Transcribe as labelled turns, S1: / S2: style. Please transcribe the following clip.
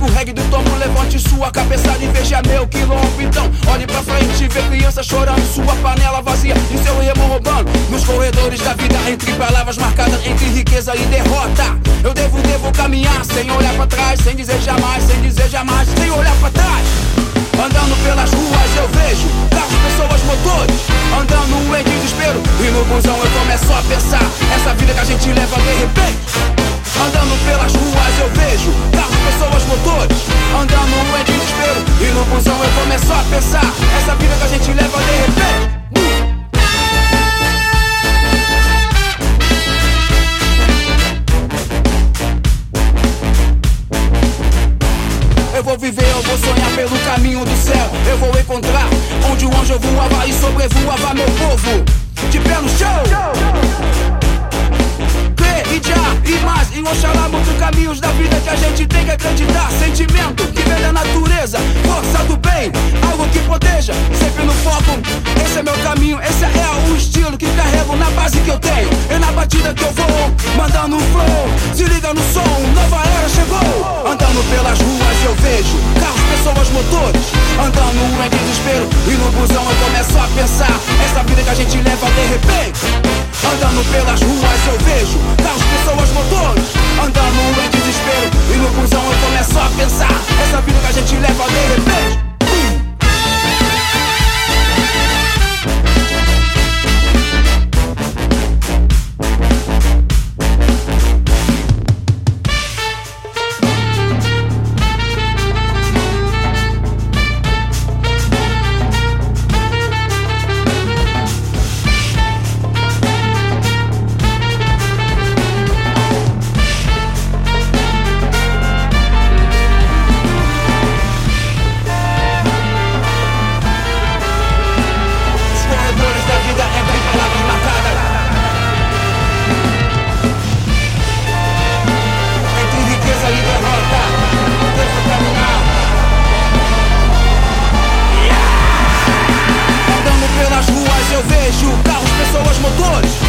S1: O reggae do tomo, levante sua cabeçada e veja é meu quilombo. Então, olhe pra frente, vê criança chorando, sua panela vazia e seu remo roubando. Nos corredores da vida, entre palavras marcadas, entre riqueza e derrota. Eu devo, devo caminhar sem olhar pra trás, sem dizer jamais, sem dizer jamais, sem olhar pra trás. Andando pelas ruas eu vejo carros, pessoas, motores Andando em desespero E no busão eu começo a pensar Andando em desespero E no busão eu começo a pensar Essa vida que a gente leva de repente Eu vou viver, eu vou sonhar pelo caminho do céu. Eu vou encontrar onde o anjo voava e sobrevoava meu povo. De pé no chão e já, e mais, e Oxalá muitos caminhos da vida que a gente tem que acreditar. Sentimento vem natureza, força do bem, algo que proteja, sempre no foco. Esse é meu caminho, esse é o estilo que carrego na base que eu tenho. E na batida que eu vou, mandando um flow. Se liga no som, nova era chegou. Andando pelas ruas eu vejo carros, pessoas, motores. Andando em desespero, e no busão eu começo a pensar. Motores